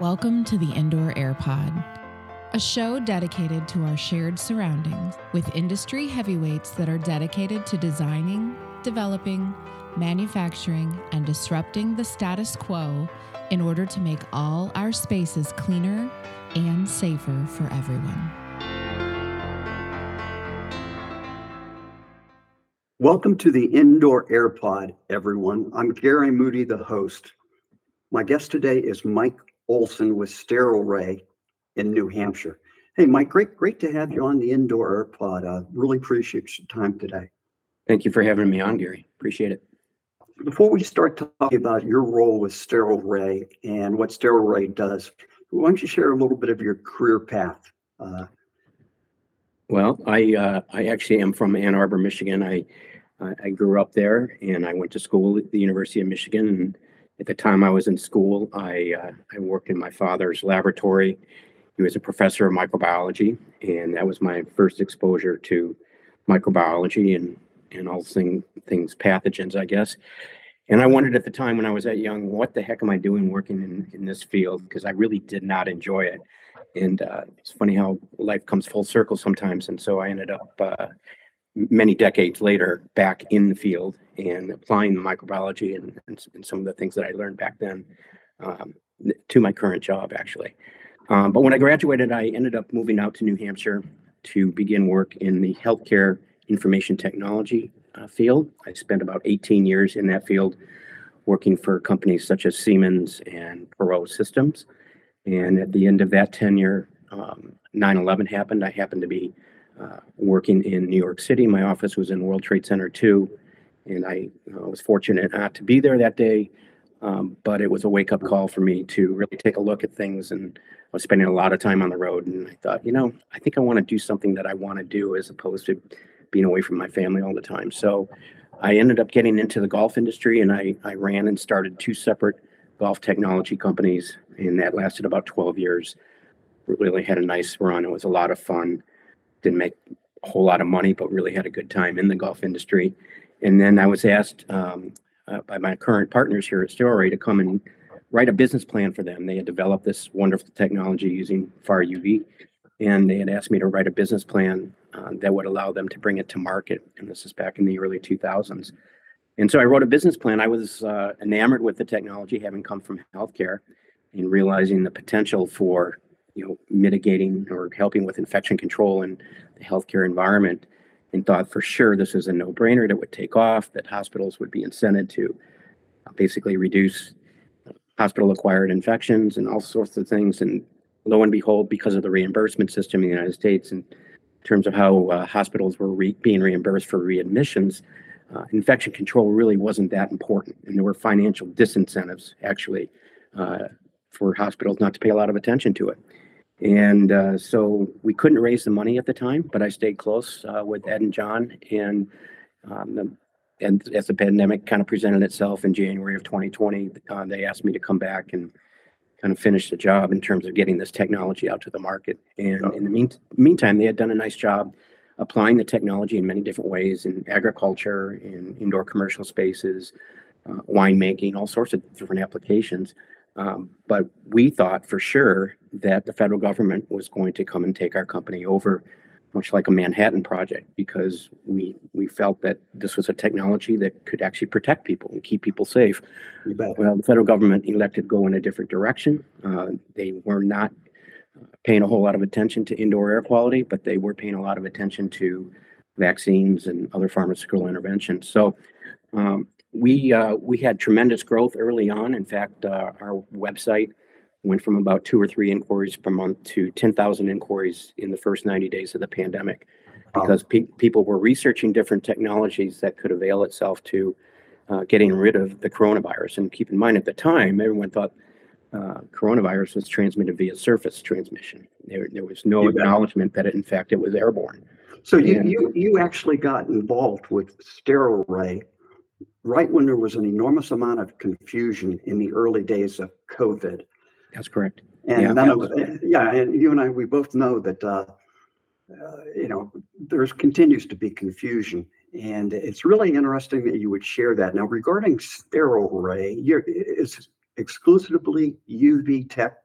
Welcome to the Indoor AirPod, a show dedicated to our shared surroundings with industry heavyweights that are dedicated to designing, developing, manufacturing, and disrupting the status quo in order to make all our spaces cleaner and safer for everyone. Welcome to the Indoor AirPod, everyone. I'm Gary Moody, the host. My guest today is Mike Olsen with Sterileray in New Hampshire. Hey, Mike, great, great to have you on the Indoor AirPod. Uh, really appreciate your time today. Thank you for having me on, Gary. Appreciate it. Before we start talking about your role with Sterileray and what Sterileray does, why don't you share a little bit of your career path? Uh, Well, I uh, I actually am from Ann Arbor, Michigan. I I I grew up there, and I went to school at the University of Michigan. And at the time I was in school, I uh, I worked in my father's laboratory. He was a professor of microbiology, and that was my first exposure to microbiology and and all thing, things pathogens, I guess. And I wondered at the time when I was that young, what the heck am I doing working in, in this field? Because I really did not enjoy it. And uh, it's funny how life comes full circle sometimes. And so I ended up uh, many decades later back in the field and applying the microbiology and, and, and some of the things that I learned back then um, to my current job, actually. Um, but when I graduated, I ended up moving out to New Hampshire to begin work in the healthcare information technology uh, field. I spent about 18 years in that field working for companies such as Siemens and Perot Systems. And at the end of that tenure, um, 9/11 happened. I happened to be uh, working in New York City. My office was in World Trade Center 2, and I uh, was fortunate not to be there that day. Um, but it was a wake-up call for me to really take a look at things. And I was spending a lot of time on the road, and I thought, you know, I think I want to do something that I want to do as opposed to being away from my family all the time. So I ended up getting into the golf industry, and I I ran and started two separate golf technology companies, and that lasted about 12 years. Really had a nice run. It was a lot of fun. Didn't make a whole lot of money, but really had a good time in the golf industry. And then I was asked um, uh, by my current partners here at Sterileray to come and write a business plan for them. They had developed this wonderful technology using far UV, and they had asked me to write a business plan uh, that would allow them to bring it to market. And this is back in the early 2000s. And so I wrote a business plan. I was uh, enamored with the technology, having come from healthcare, and realizing the potential for you know mitigating or helping with infection control in the healthcare environment, and thought for sure this is a no-brainer that would take off. That hospitals would be incented to uh, basically reduce hospital-acquired infections and all sorts of things. And lo and behold, because of the reimbursement system in the United States, and in terms of how uh, hospitals were re- being reimbursed for readmissions uh, infection control really wasn't that important. And there were financial disincentives actually uh, for hospitals not to pay a lot of attention to it. And uh, so we couldn't raise the money at the time, but I stayed close uh, with Ed and John. And, um, the, and as the pandemic kind of presented itself in January of 2020, uh, they asked me to come back and kind of finish the job in terms of getting this technology out to the market. And in the mean, meantime, they had done a nice job applying the technology in many different ways in agriculture, in indoor commercial spaces, uh, winemaking, all sorts of different applications. Um, but we thought for sure that the federal government was going to come and take our company over, much like a Manhattan Project, because we we felt that this was a technology that could actually protect people and keep people safe. Well, the federal government elected to go in a different direction. Uh, they were not paying a whole lot of attention to indoor air quality, but they were paying a lot of attention to vaccines and other pharmaceutical interventions. So um, we uh, we had tremendous growth early on. In fact, uh, our website went from about two or three inquiries per month to 10,000 inquiries in the first 90 days of the pandemic because pe- people were researching different technologies that could avail itself to uh, getting rid of the coronavirus. And keep in mind, at the time, everyone thought uh, coronavirus was transmitted via surface transmission. There, there was no acknowledgement that, it, in fact, it was airborne. So you, And- you, you actually got involved with Sterileray right when there was an enormous amount of confusion in the early days of COVID. That's correct. Yeah, And none of, yeah, and you and I, we both know that, uh, uh, you know, there's continues to be confusion. And it's really interesting that you would share that. Now regarding Sterileray, you're, it's exclusively UV tech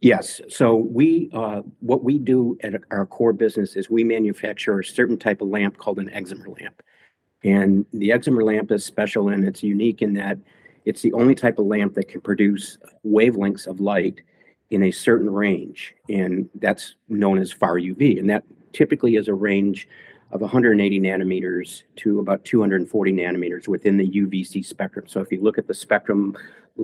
Yes, so we, uh, what we do at our core business is we manufacture a certain type of lamp called an excimer lamp. And the excimer lamp is special and it's unique in that it's the only type of lamp that can produce wavelengths of light in a certain range. And that's known as far UV. And that typically is a range of 180 nanometers to about 240 nanometers within the UVC spectrum. So if you look at the spectrum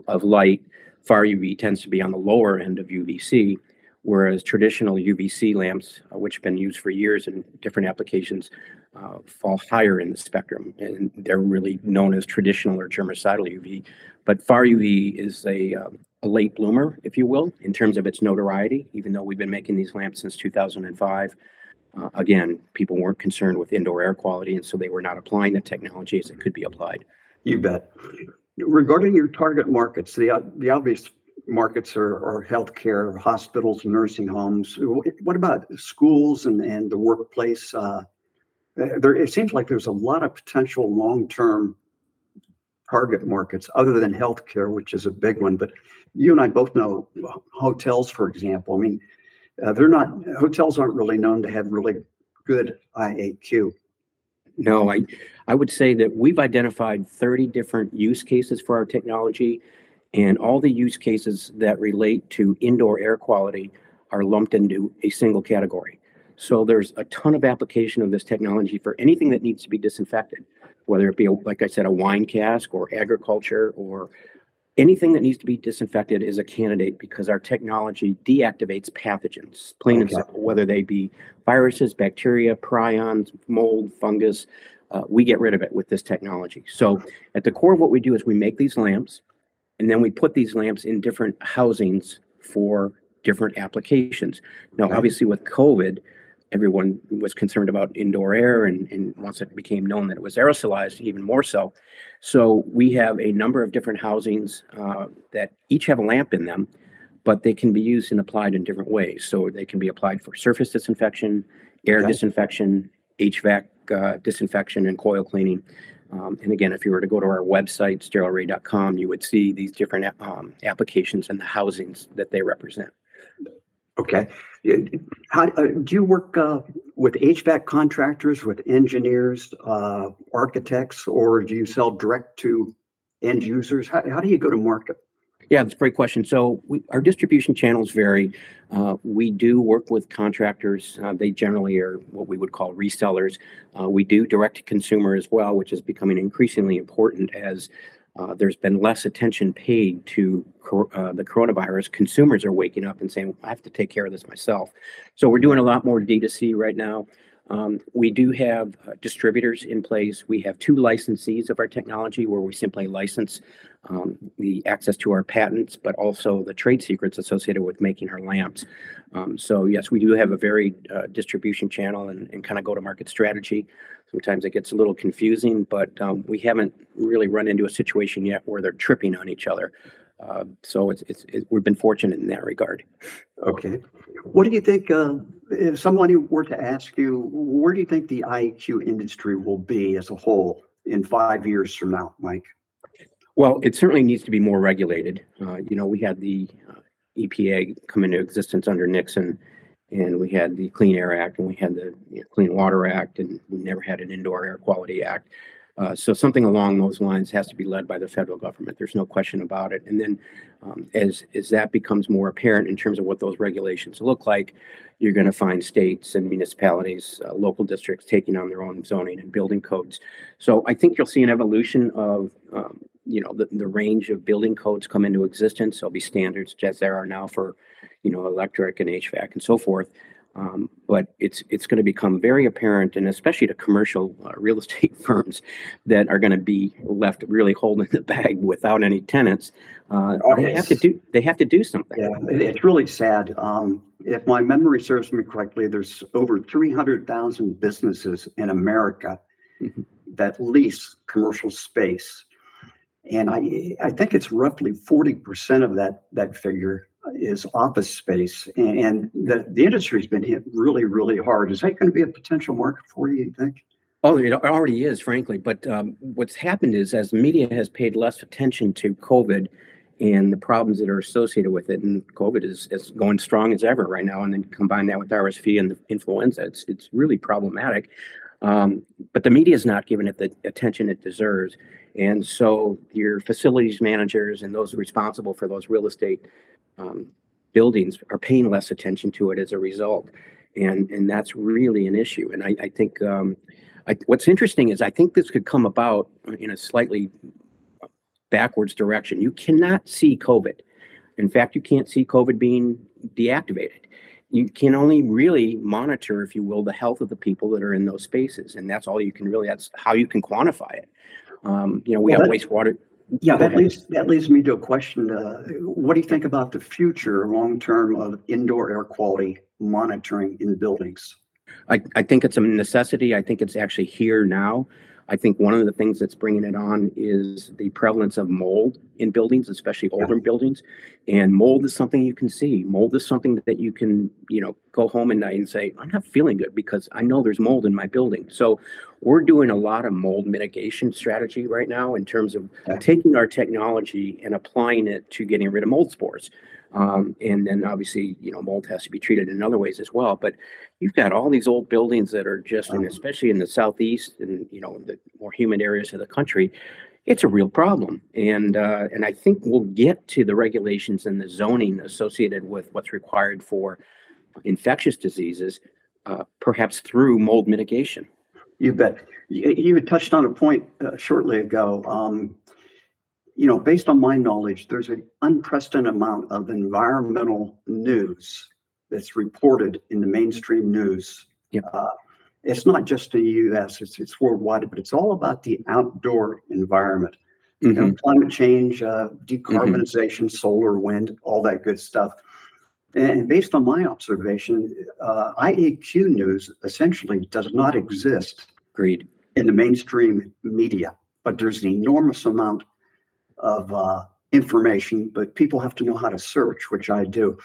of light, far UV tends to be on the lower end of UVC, whereas traditional UVC lamps, uh, which have been used for years in different applications, uh, fall higher in the spectrum, and they're really known as traditional or germicidal UV. But far UV is a, um, a late bloomer, if you will, in terms of its notoriety, even though we've been making these lamps since 2005. Uh, again, people weren't concerned with indoor air quality, and so they were not applying the technology as it could be applied. You bet. Regarding your target markets, the, the obvious markets are, are healthcare, hospitals, nursing homes. What about schools and, and the workplace? Uh, there, it seems like there's a lot of potential long-term target markets other than healthcare, which is a big one. But you and I both know hotels, for example. I mean, uh, they're not hotels aren't really known to have really good IAQ. No, I, I would say that we've identified 30 different use cases for our technology, and all the use cases that relate to indoor air quality are lumped into a single category. So there's a ton of application of this technology for anything that needs to be disinfected, whether it be, like I said, a wine cask or agriculture or anything that needs to be disinfected is a candidate because our technology deactivates pathogens, plain and simple, whether they be viruses, bacteria, prions, mold, fungus. Uh, we get rid of it with this technology. So at the core of what we do is we make these lamps and then we put these lamps in different housings for different applications. Now, Okay. obviously with COVID, everyone was concerned about indoor air and, and once it became known that it was aerosolized, even more so. So we have a number of different housings uh, that each have a lamp in them, but they can be used and applied in different ways. So they can be applied for surface disinfection, air Okay. disinfection, HVAC uh, disinfection, and coil cleaning. Um, and again, if you were to go to our website, sterileray.com, you would see these different um, applications and the housings that they represent. Okay. How, uh, do you work uh, with HVAC contractors, with engineers, uh, architects, or do you sell direct to end users? How, how do you go to market? Yeah, that's a great question. So we, our distribution channels vary. Uh, we do work with contractors. Uh, they generally are what we would call resellers. Uh, we do direct to consumer as well, which is becoming increasingly important as uh, there's been less attention paid to cor- uh, the coronavirus. Consumers are waking up and saying, I have to take care of this myself. So we're doing a lot more D2C right now. Um, we do have uh, distributors in place. We have two licensees of our technology where we simply license um, the access to our patents, but also the trade secrets associated with making our lamps. Um, so yes, we do have a very uh, distribution channel and, and kind of go-to-market strategy. Sometimes it gets a little confusing, but um, we haven't really run into a situation yet where they're tripping on each other. Uh, so it's, it's, it, we've been fortunate in that regard. Okay. What do you think, uh, if somebody were to ask you, where do you think the IAQ industry will be as a whole in five years from now, Mike? Well, it certainly needs to be more regulated. Uh, you know, we had the uh, EPA come into existence under Nixon, and we had the Clean Air Act, and we had the you know, Clean Water Act, and we never had an Indoor Air Quality Act. Uh, so something along those lines has to be led by the federal government. There's no question about it. And then, um, as as that becomes more apparent in terms of what those regulations look like, you're going to find states and municipalities, uh, local districts taking on their own zoning and building codes. So I think you'll see an evolution of um, you know, the, the range of building codes come into existence. There'll be standards as there are now for, you know, electric and HVAC and so forth. Um, but it's it's going to become very apparent, and especially to commercial uh, real estate firms that are going to be left really holding the bag without any tenants. Uh, they have to do they have to do something. Yeah, it's really sad. Um, if my memory serves me correctly, there's over three hundred thousand businesses in America Mhm. that lease commercial space. And I, I think it's roughly forty percent of that, that figure is office space. And the, the industry's been hit really, really hard. Is that going to be a potential market for you, you think? Oh, it already is, frankly. But um, what's happened is, as media has paid less attention to COVID and the problems that are associated with it. And COVID is, is going strong as ever right now. And then combine that with RSV and the influenza, it's, it's really problematic. Um, but the media is not giving it the attention it deserves. And so your facilities managers and those responsible for those real estate um, buildings are paying less attention to it as a result. And, and that's really an issue. And I, I think um, I, what's interesting is I think this could come about in a slightly backwards direction. You cannot see COVID. In fact, you can't see COVID being deactivated. You can only really monitor, if you will, the health of the people that are in those spaces. And that's all you can really, that's how you can quantify it. Um, you know, we Well, have wastewater. Yeah, that leads, that leads me to a question. Uh, what do you think about the future, long-term of indoor air quality monitoring in buildings? I, I think it's a necessity. I think it's actually here now. I think one of the things that's bringing it on is the prevalence of mold in buildings, especially Yeah. older buildings. And mold is something you can see. Mold is something that you can, you know, go home at night and say, I'm not feeling good because I know there's mold in my building. So we're doing a lot of mold mitigation strategy right now in terms of Okay. taking our technology and applying it to getting rid of mold spores. Um, and then obviously, you know, mold has to be treated in other ways as well. But you've got all these old buildings that are just, and especially in the southeast and you know the more humid areas of the country, it's a real problem. And uh, and I think we'll get to the regulations and the zoning associated with what's required for infectious diseases, uh, perhaps through mold mitigation. You bet. You, you had touched on a point uh, shortly ago. Um, you know, based on my knowledge, there's an unprecedented amount of environmental news that's reported in the mainstream news. Yep. Uh, it's not just in the U.S. It's it's worldwide, but it's all about the outdoor environment. You know, climate change, uh, decarbonization, solar, wind, all that good stuff. And based on my observation, uh, IAQ news essentially does not exist Agreed. in the mainstream media, but there's an enormous amount of uh, information, but people have to know how to search, which I do.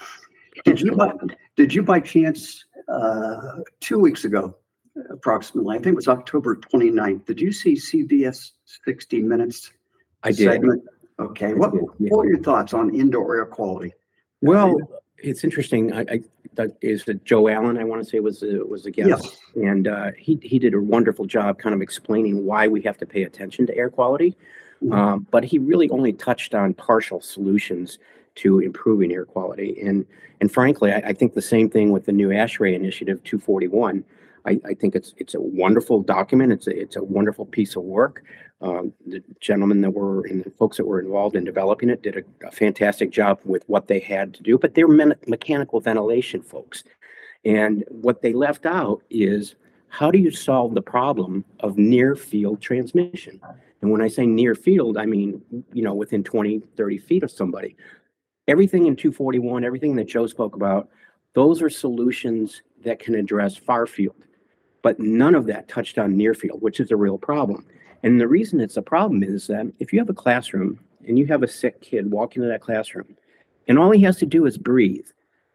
Did you by, did you by chance, uh, two weeks ago, approximately, I think it was October 29th, did you see CBS 60 Minutes? I did. segment? Okay, what, did, yeah. what are your thoughts on indoor air quality? Well, it's interesting. I, I that is it Joe Allen. I want to say was the was the guest, Yes. and uh, he he did a wonderful job, kind of explaining why we have to pay attention to air quality. Mhm. Um, but he really only touched on partial solutions to improving air quality, and and frankly, I, I think the same thing with the new ASHRAE initiative 241. I, I think it's it's a wonderful document. It's a it's a wonderful piece of work. Um, the gentlemen that were and the folks that were involved in developing it did a, a fantastic job with what they had to do. But they're me- mechanical ventilation folks, and what they left out is how do you solve the problem of near field transmission? And when I say near field, I mean you know within 20, 30 feet of somebody. Everything in 241, everything that Joe spoke about, those are solutions that can address far field. But none of that touched on near field, which is a real problem. And the reason it's a problem is that if you have a classroom and you have a sick kid walk into that classroom and all he has to do is breathe,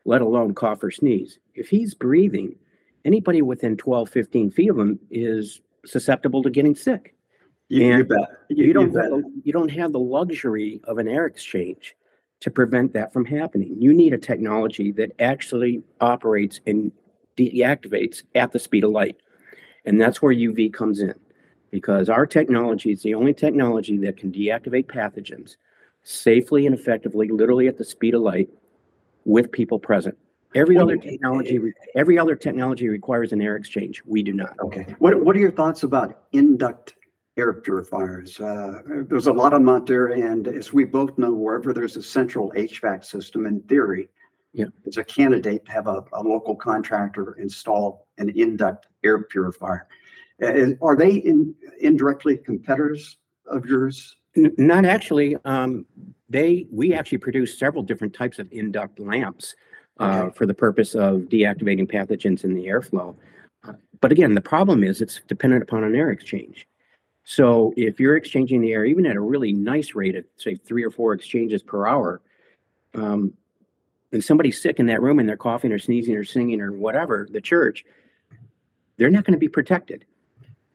let alone cough or sneeze, if he's breathing, anybody within 12, 15 feet of him is susceptible to getting sick. You, uh, you And bet. You, You don't, bet. have you don't have the luxury of an air exchange to prevent that from happening. You need a technology that actually operates and deactivates at the speed of light. And that's where UV comes in. Because our technology is the only technology that can deactivate pathogens safely and effectively, literally at the speed of light, with people present. Every other technology, every other technology requires an air exchange. We do not. Okay. What, what are your thoughts about induct air purifiers? Uh, there's a lot of them out there, and as we both know, wherever there's a central HVAC system, in theory, Yeah. it's a candidate to have a, a local contractor install an induct air purifier. Are they in, indirectly competitors of yours? N- Not actually. Um, they, we actually produce several different types of induct lamps uh, Okay. for the purpose of deactivating pathogens in the airflow. Uh, But again, the problem is it's dependent upon an air exchange. So if you're exchanging the air, even at a really nice rate of say three or four exchanges per hour, um, and somebody's sick in that room and they're coughing or sneezing or singing or whatever, the church, they're not going to be protected.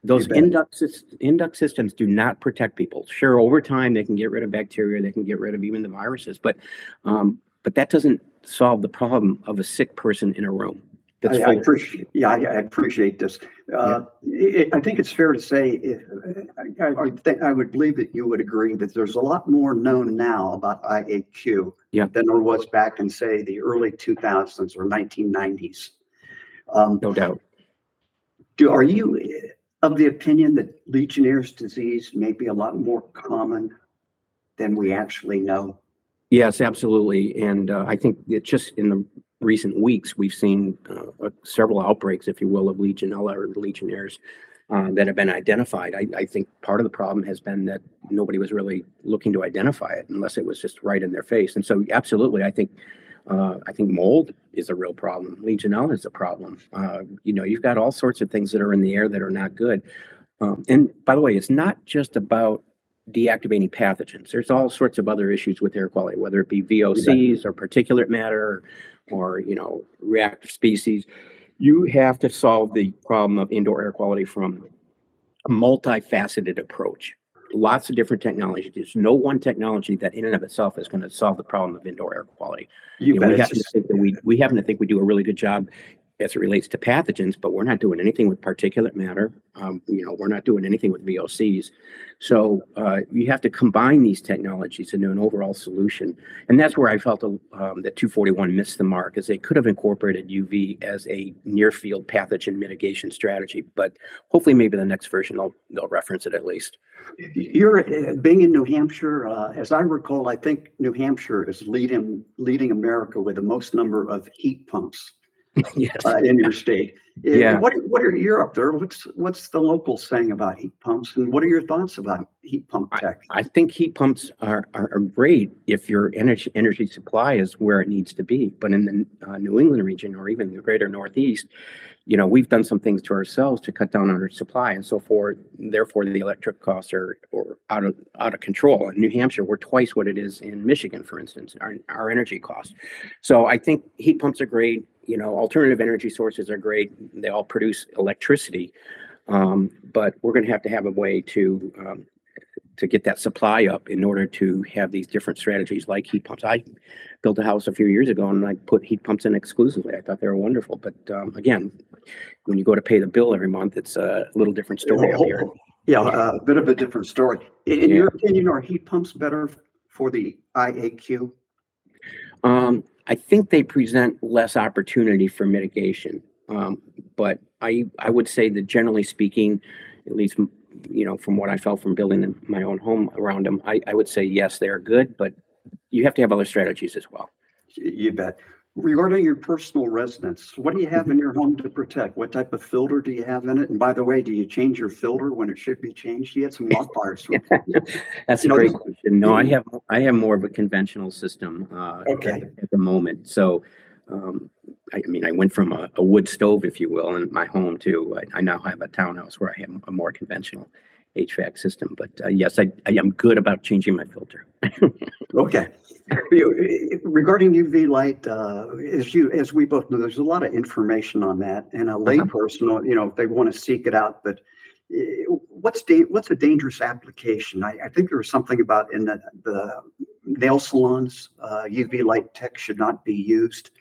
Those induct, induct systems do not protect people. Sure, over time, they can get rid of bacteria, they can get rid of even the viruses, but, um, but that doesn't solve the problem of a sick person in a room. that's I, I appreciate, yeah, I, I appreciate this. Uh, I, I think it's fair to say, if, I, I would think, I would believe that you would agree that there's a lot more known now about IAQ Yeah. than there was back in, say, the early two thousands or nineteen nineties. Um, No doubt. do, are you of the opinion that Legionnaire's disease may be a lot more common than we actually know? Yes, absolutely. And uh, I think that just in the recent weeks, we've seen uh, uh, several outbreaks, if you will, of Legionella or Legionnaires uh, that have been identified. I, I think part of the problem has been that nobody was really looking to identify it unless it was just right in their face. And so, absolutely, I think uh, I think mold is a real problem. Legionella is a problem. Uh, you know, you've got all sorts of things that are in the air that are not good. Um, and by the way, it's not just about deactivating pathogens. There's all sorts of other issues with air quality, whether it be VOCs or particulate matter or, you know, reactive species. You have to solve the problem of indoor air quality from a multifaceted approach. Lots of different technologies. There's no one technology that in and of itself is going to solve the problem of indoor air quality. You You know, we happen to think that we, we happen to think we do a really good job as it relates to pathogens, but we're not doing anything with particulate matter. Um, you know, we're not doing anything with VOCs. So, uh, you have to combine these technologies into an overall solution. And that's where I felt, um, that two forty-one missed the mark, is they could have incorporated UV as a near-field pathogen mitigation strategy. But hopefully maybe the next version they'll, they'll reference it at least. You're, uh, being in New Hampshire, uh, as I recall, I think New Hampshire is leading, leading America with the most number of heat pumps Yes. uh, in your state. Uh, Yeah. What, what are, you're up there, what's, what's the locals saying about heat pumps and what are your thoughts about heat pump tech? I think heat pumps are, are, are great if your energy, energy supply is where it needs to be. But in the uh, New England region or even the greater Northeast, you know, we've done some things to ourselves to cut down on our supply and so forth. Therefore, the electric costs are, are out of, out of control. In New Hampshire, we're twice what it is in Michigan, for instance, our, our energy costs. So I think heat pumps are great. You know, alternative energy sources are great. They all produce electricity. Um, but we're going to have to have a way to, um, to get that supply up in order to have these different strategies like heat pumps. I built a house a few years ago and I put heat pumps in exclusively. I thought they were wonderful. But um, again, when you go to pay the bill every month, it's a little different story up here. Yeah, uh, a bit of a different story. In, in Yeah. your opinion, are heat pumps better for the IAQ? Um, I think they present less opportunity for mitigation. Um, but I, I would say that generally speaking, at least, you know, from what I felt from building my own home around them, I, I would say, yes, they are good, but you have to have other strategies as well. You bet. Regarding your personal residence, what do you have in your home to protect? What type of filter do you have in it? And by the way, do you change your filter when it should be changed? You had some from- That's a great this- question. No, I have, I have more of a conventional system, uh, Okay. at, at the moment. So, um, I, I mean, I went from a, a wood stove, if you will, in my home to, I, I now have a townhouse where I have a more conventional HVAC system. But, uh, yes, I, I am good about changing my filter. Okay. You- Regarding UV light, uh, as you, as we both know, there's a lot of information on that and a layperson, you know, if they want to seek it out, but eh, what's da- what's a dangerous application? I, I think there was something about in the, the nail salons, uh, UV light tech should not be used.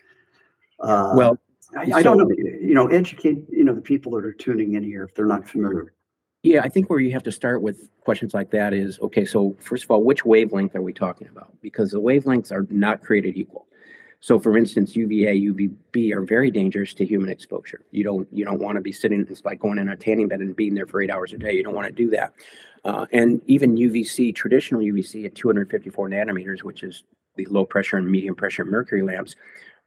Uh, Well, I, I don't know, you know, educate, you know, the people that are tuning in here if they're not familiar. Yeah, I think where you have to start with questions like that is, okay, so first of all, which wavelength are we talking about? Because the wavelengths are not created equal. So for instance, UVA, UVB are very dangerous to human exposure. You don't, you don't want to be sitting, it's like going in a tanning bed and being there for eight hours a day. You don't want to do that. Uh, and even UVC, traditional UVC at 254 nanometers, which is the low pressure and medium pressure mercury lamps,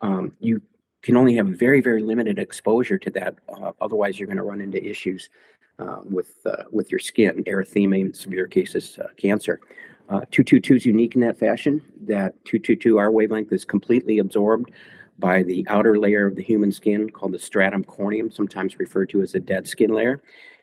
um, you can only have very, very limited exposure to that. Uh, otherwise, you're going to run into issues uh, with uh, with your skin, erythema, in severe cases, uh, cancer. Uh, 222 is unique in that fashion. That 222R wavelength is completely absorbed by the outer layer of the human skin called the stratum corneum, sometimes referred to as the dead skin layer.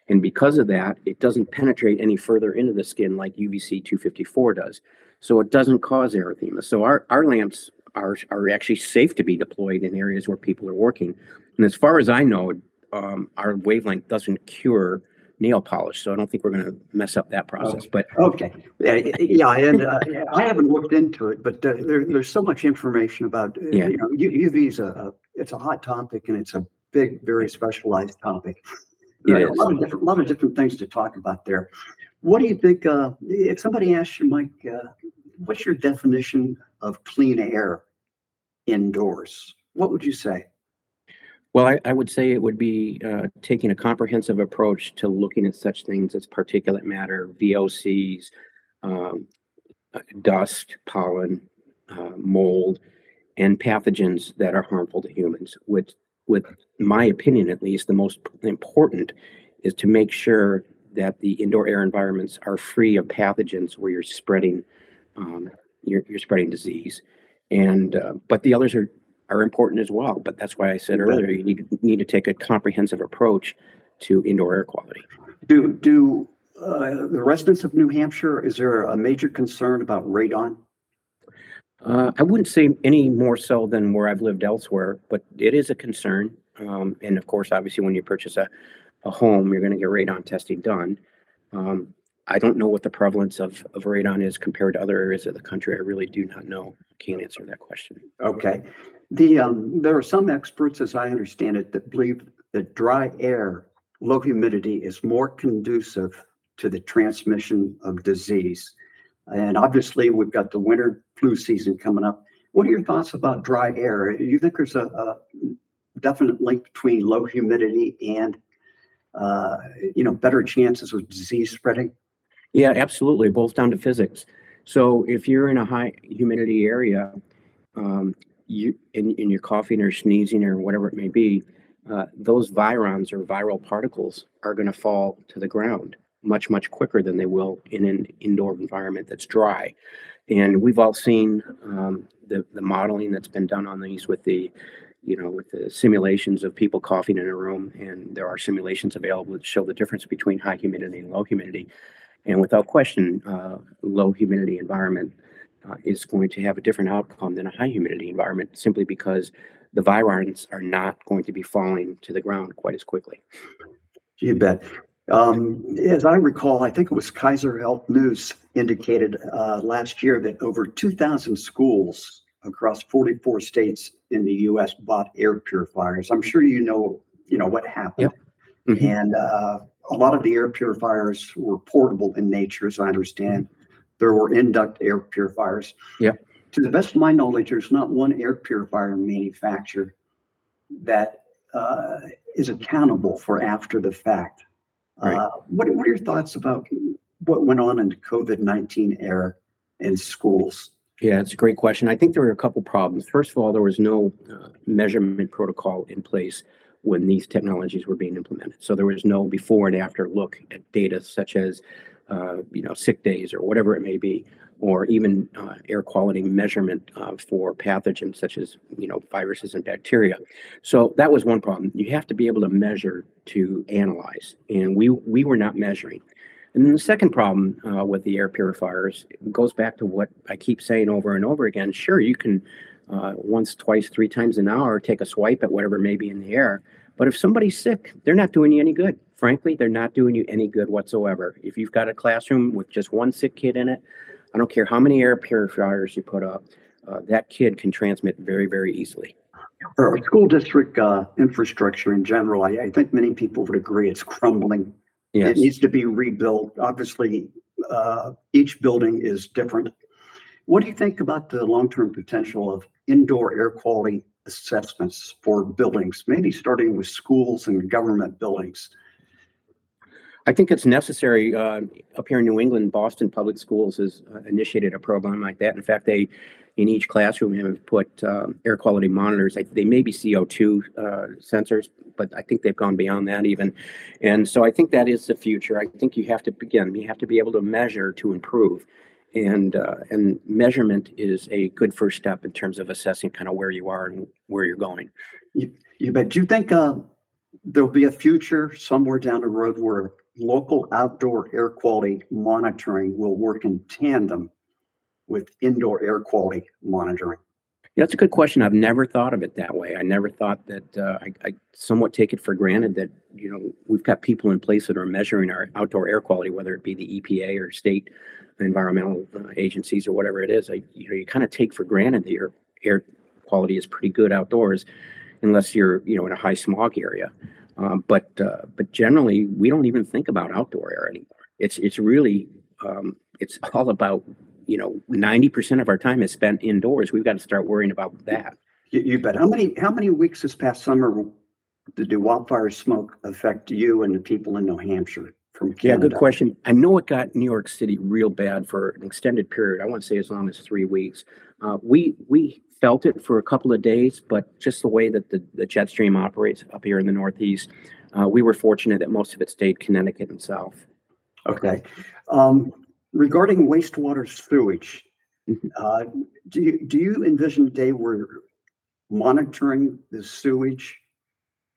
And because of that, it doesn't penetrate any further into the skin like UVC 254 does. So it doesn't cause erythema. So our, our lamps are, are actually safe to be deployed in areas where people are working. And as far as I know, um, our wavelength doesn't cure nail polish, so I don't think we're gonna mess up that process, but Okay, yeah, and uh, I haven't looked into it, but uh, there, there's so much information about, uh, Yeah. you know, UV is a, it's a hot topic and it's a big, very specialized topic. Right, A lot of different, lot of different things to talk about there. What do you think, uh, if somebody asks you, Mike, uh, what's your definition of clean air indoors? What would you say? Well, I, I would say it would be uh, taking a comprehensive approach to looking at such things as particulate matter, VOCs, um, uh, dust, pollen, uh, mold, and pathogens that are harmful to humans. With, with my opinion, at least, the most important is to make sure that the indoor air environments are free of pathogens where you're spreading, um, you're, you're spreading disease. And uh, but the others are are important as well. But that's why I said earlier, you need, need to take a comprehensive approach to indoor air quality. Do, do, uh, the residents of New Hampshire, is there a major concern about radon? Uh, I wouldn't say any more so than where I've lived elsewhere, but it is a concern. Um, and of course, obviously, when you purchase a, a home, you're going to get radon testing done. Um, I don't know what the prevalence of, of radon is compared to other areas of the country. I really do not know. Can't answer that question. Okay. The, um, there are some experts, as I understand it, that believe that dry air, low humidity is more conducive to the transmission of disease. And obviously, we've got the winter flu season coming up. What are your thoughts about dry air? You think there's a, a definite link between low humidity and, uh, you know, better chances of disease spreading? Yeah, absolutely. Both down to physics. So if you're in a high humidity area, um, you in, and you're coughing or sneezing or whatever it may be, uh, those virons or viral particles are going to fall to the ground much much quicker than they will in an indoor environment that's dry. And we've all seen um, the the modeling that's been done on these with the you know with the simulations of people coughing in a room, and there are simulations available that show the difference between high humidity and low humidity. And without question, uh, low humidity environment uh, is going to have a different outcome than a high humidity environment simply because the virons are not going to be falling to the ground quite as quickly. You bet. Um, as I recall, I think it was Kaiser Health News indicated uh, last year that over 2,000 schools across 44 states in the U.S. bought air purifiers. I'm sure you know, you know what happened. Mhm. And uh, a lot of the air purifiers were portable in nature, as I understand. There were induct air purifiers. Yep. To the best of my knowledge, there's not one air purifier manufacturer that uh, is accountable for after the fact. Right. Uh, what, what are your thoughts about what went on in the COVID-19 era in schools? Yeah, it's a great question. I think there were a couple problems. First of all, there was no uh, measurement protocol in place when these technologies were being implemented. So there was no before and after look at data such as, uh, you know, sick days or whatever it may be, or even uh, air quality measurement uh, for pathogens such as, you know, viruses and bacteria. So that was one problem. You have to be able to measure to analyze, and we we were not measuring. And then the second problem uh, with the air purifiers goes back to what I keep saying over and over again. Sure, you can uh, once, twice, three times an hour take a swipe at whatever may be in the air. But if somebody's sick, they're not doing you any good. Frankly, they're not doing you any good whatsoever. If you've got a classroom with just one sick kid in it, I don't care how many air purifiers you put up, uh, that kid can transmit very, very easily. Our school district uh, infrastructure in general, I, I think many people would agree it's crumbling. Yes. It needs to be rebuilt. Obviously, uh, each building is different. What do you think about the long-term potential of indoor air quality assessments for buildings, maybe starting with schools and government buildings? I think it's necessary. Uh, up here in New England, Boston Public Schools has uh, initiated a program like that. In fact, they, in each classroom, have put um, air quality monitors. I, they may be CO2 uh, sensors, but I think they've gone beyond that even. And so I think that is the future. I think you have to begin. You have to be able to measure to improve, and uh, and measurement is a good first step in terms of assessing kind of where you are and where you're going. You bet. Do you think uh, there'll be a future somewhere down the road where local outdoor air quality monitoring will work in tandem with indoor air quality monitoring? Yeah, that's a good question. I've never thought of it that way. I never thought that, uh, I, I somewhat take it for granted that, you know, we've got people in place that are measuring our outdoor air quality, whether it be the EPA or state environmental uh, agencies or whatever it is. I, you know, you kind of take for granted that your air quality is pretty good outdoors unless you're, you know, in a high smog area. Um, but, uh, but generally, we don't even think about outdoor air anymore. It's, it's really, um, it's all about you know, ninety percent of our time is spent indoors. We've got to start worrying about that. You, you bet. How many, how many weeks this past summer did the wildfire smoke affect you and the people in New Hampshire from Yeah, good question. I know it got New York City real bad for an extended period. I want to say as long as three weeks. Uh, we, we felt it for a couple of days, but just the way that the, the jet stream operates up here in the Northeast, uh, we were fortunate that most of it stayed Connecticut and south. Okay. Um, regarding wastewater sewage, Mhm. uh, do you, do you envision a day where monitoring the sewage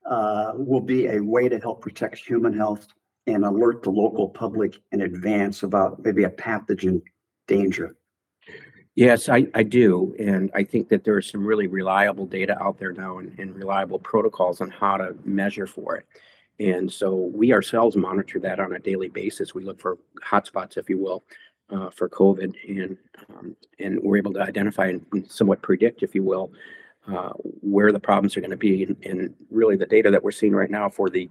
uh, will be a way to help protect human health and alert the local public in advance about maybe a pathogen danger? Yes, I, I do. And I think that there is some really reliable data out there now and, and reliable protocols on how to measure for it. And so we ourselves monitor that on a daily basis. We look for hotspots, if you will, uh, for COVID, and um, and we're able to identify and somewhat predict, if you will, uh, where the problems are going to be. And, and really, the data that we're seeing right now for the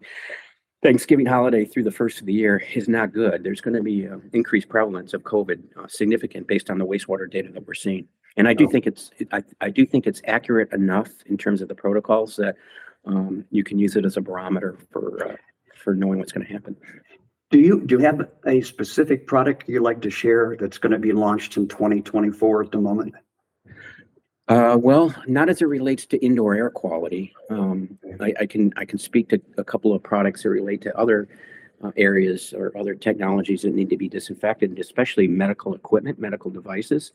Thanksgiving holiday through the first of the year is not good. There's going to be uh, increased prevalence of COVID, uh, significant based on the wastewater data that we're seeing. And I do Oh. think it's I, I do think it's accurate enough in terms of the protocols that um, you can use it as a barometer for uh, for knowing what's going to happen. Do you, do you have a specific product you'd like to share that's going to be launched in 2024 at the moment? Uh, well, not as it relates to indoor air quality. Um, I, I can I can speak to a couple of products that relate to other uh, areas or other technologies that need to be disinfected, especially medical equipment, medical devices.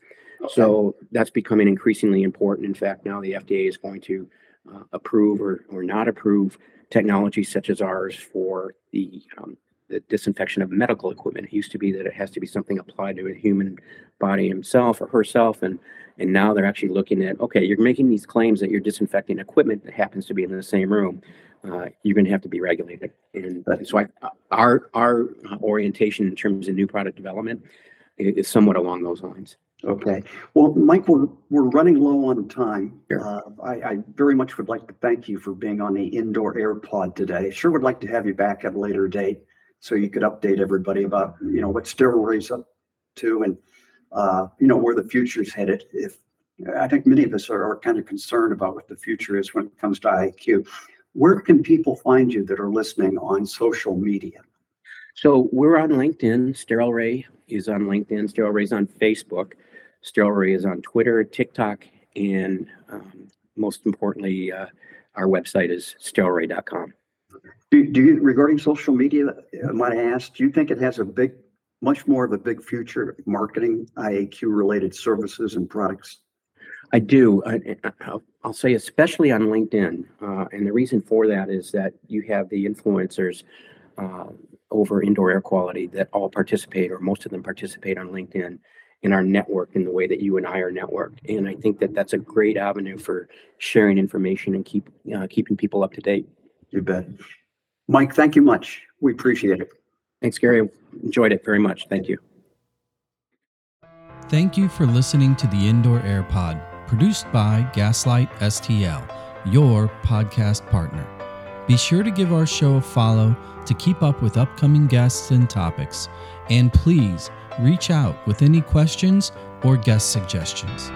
So that's becoming increasingly important. In fact, now the FDA is going to uh, approve or, or not approve technologies such as ours for the um, the disinfection of medical equipment. It used to be that it has to be something applied to a human body himself or herself, and and now they're actually looking at okay, you're making these claims that you're disinfecting equipment that happens to be in the same room. Uh, you're going to have to be regulated, and, and so I, our our orientation in terms of new product development is somewhat along those lines. Okay, well, Mike, we're, we're running low on time. Sure. Uh, I, I very much would like to thank you for being on the indoor air pod today. Sure would like to have you back at a later date so you could update everybody about, you know, what Sterileray's up to and, uh, you know, where the future's headed. If, I think many of us are, are kind of concerned about what the future is when it comes to IAQ. Where can people find you that are listening on social media? So we're on LinkedIn. Sterileray is on LinkedIn. Sterileray is on Facebook. Sterileray is on Twitter, TikTok, and um, most importantly, uh, our website is sterileray.com. Do, do you, regarding social media, I might ask, do you think it has a big, much more of a big future marketing IAQ related services and products? I do. I, I'll, I'll say especially on LinkedIn. Uh, and the reason for that is that you have the influencers uh, over indoor air quality that all participate, or most of them participate on LinkedIn in our network in the way that you and I are networked. And I think that that's a great avenue for sharing information and keep uh, keeping people up to date. You bet. Mike, thank you much. We appreciate it. Thanks, Gary. Enjoyed it very much. Thank you. Thank you for listening to the Indoor Air Pod, produced by Gaslight STL, your podcast partner. Be sure to give our show a follow to keep up with upcoming guests and topics. And please reach out with any questions or guest suggestions.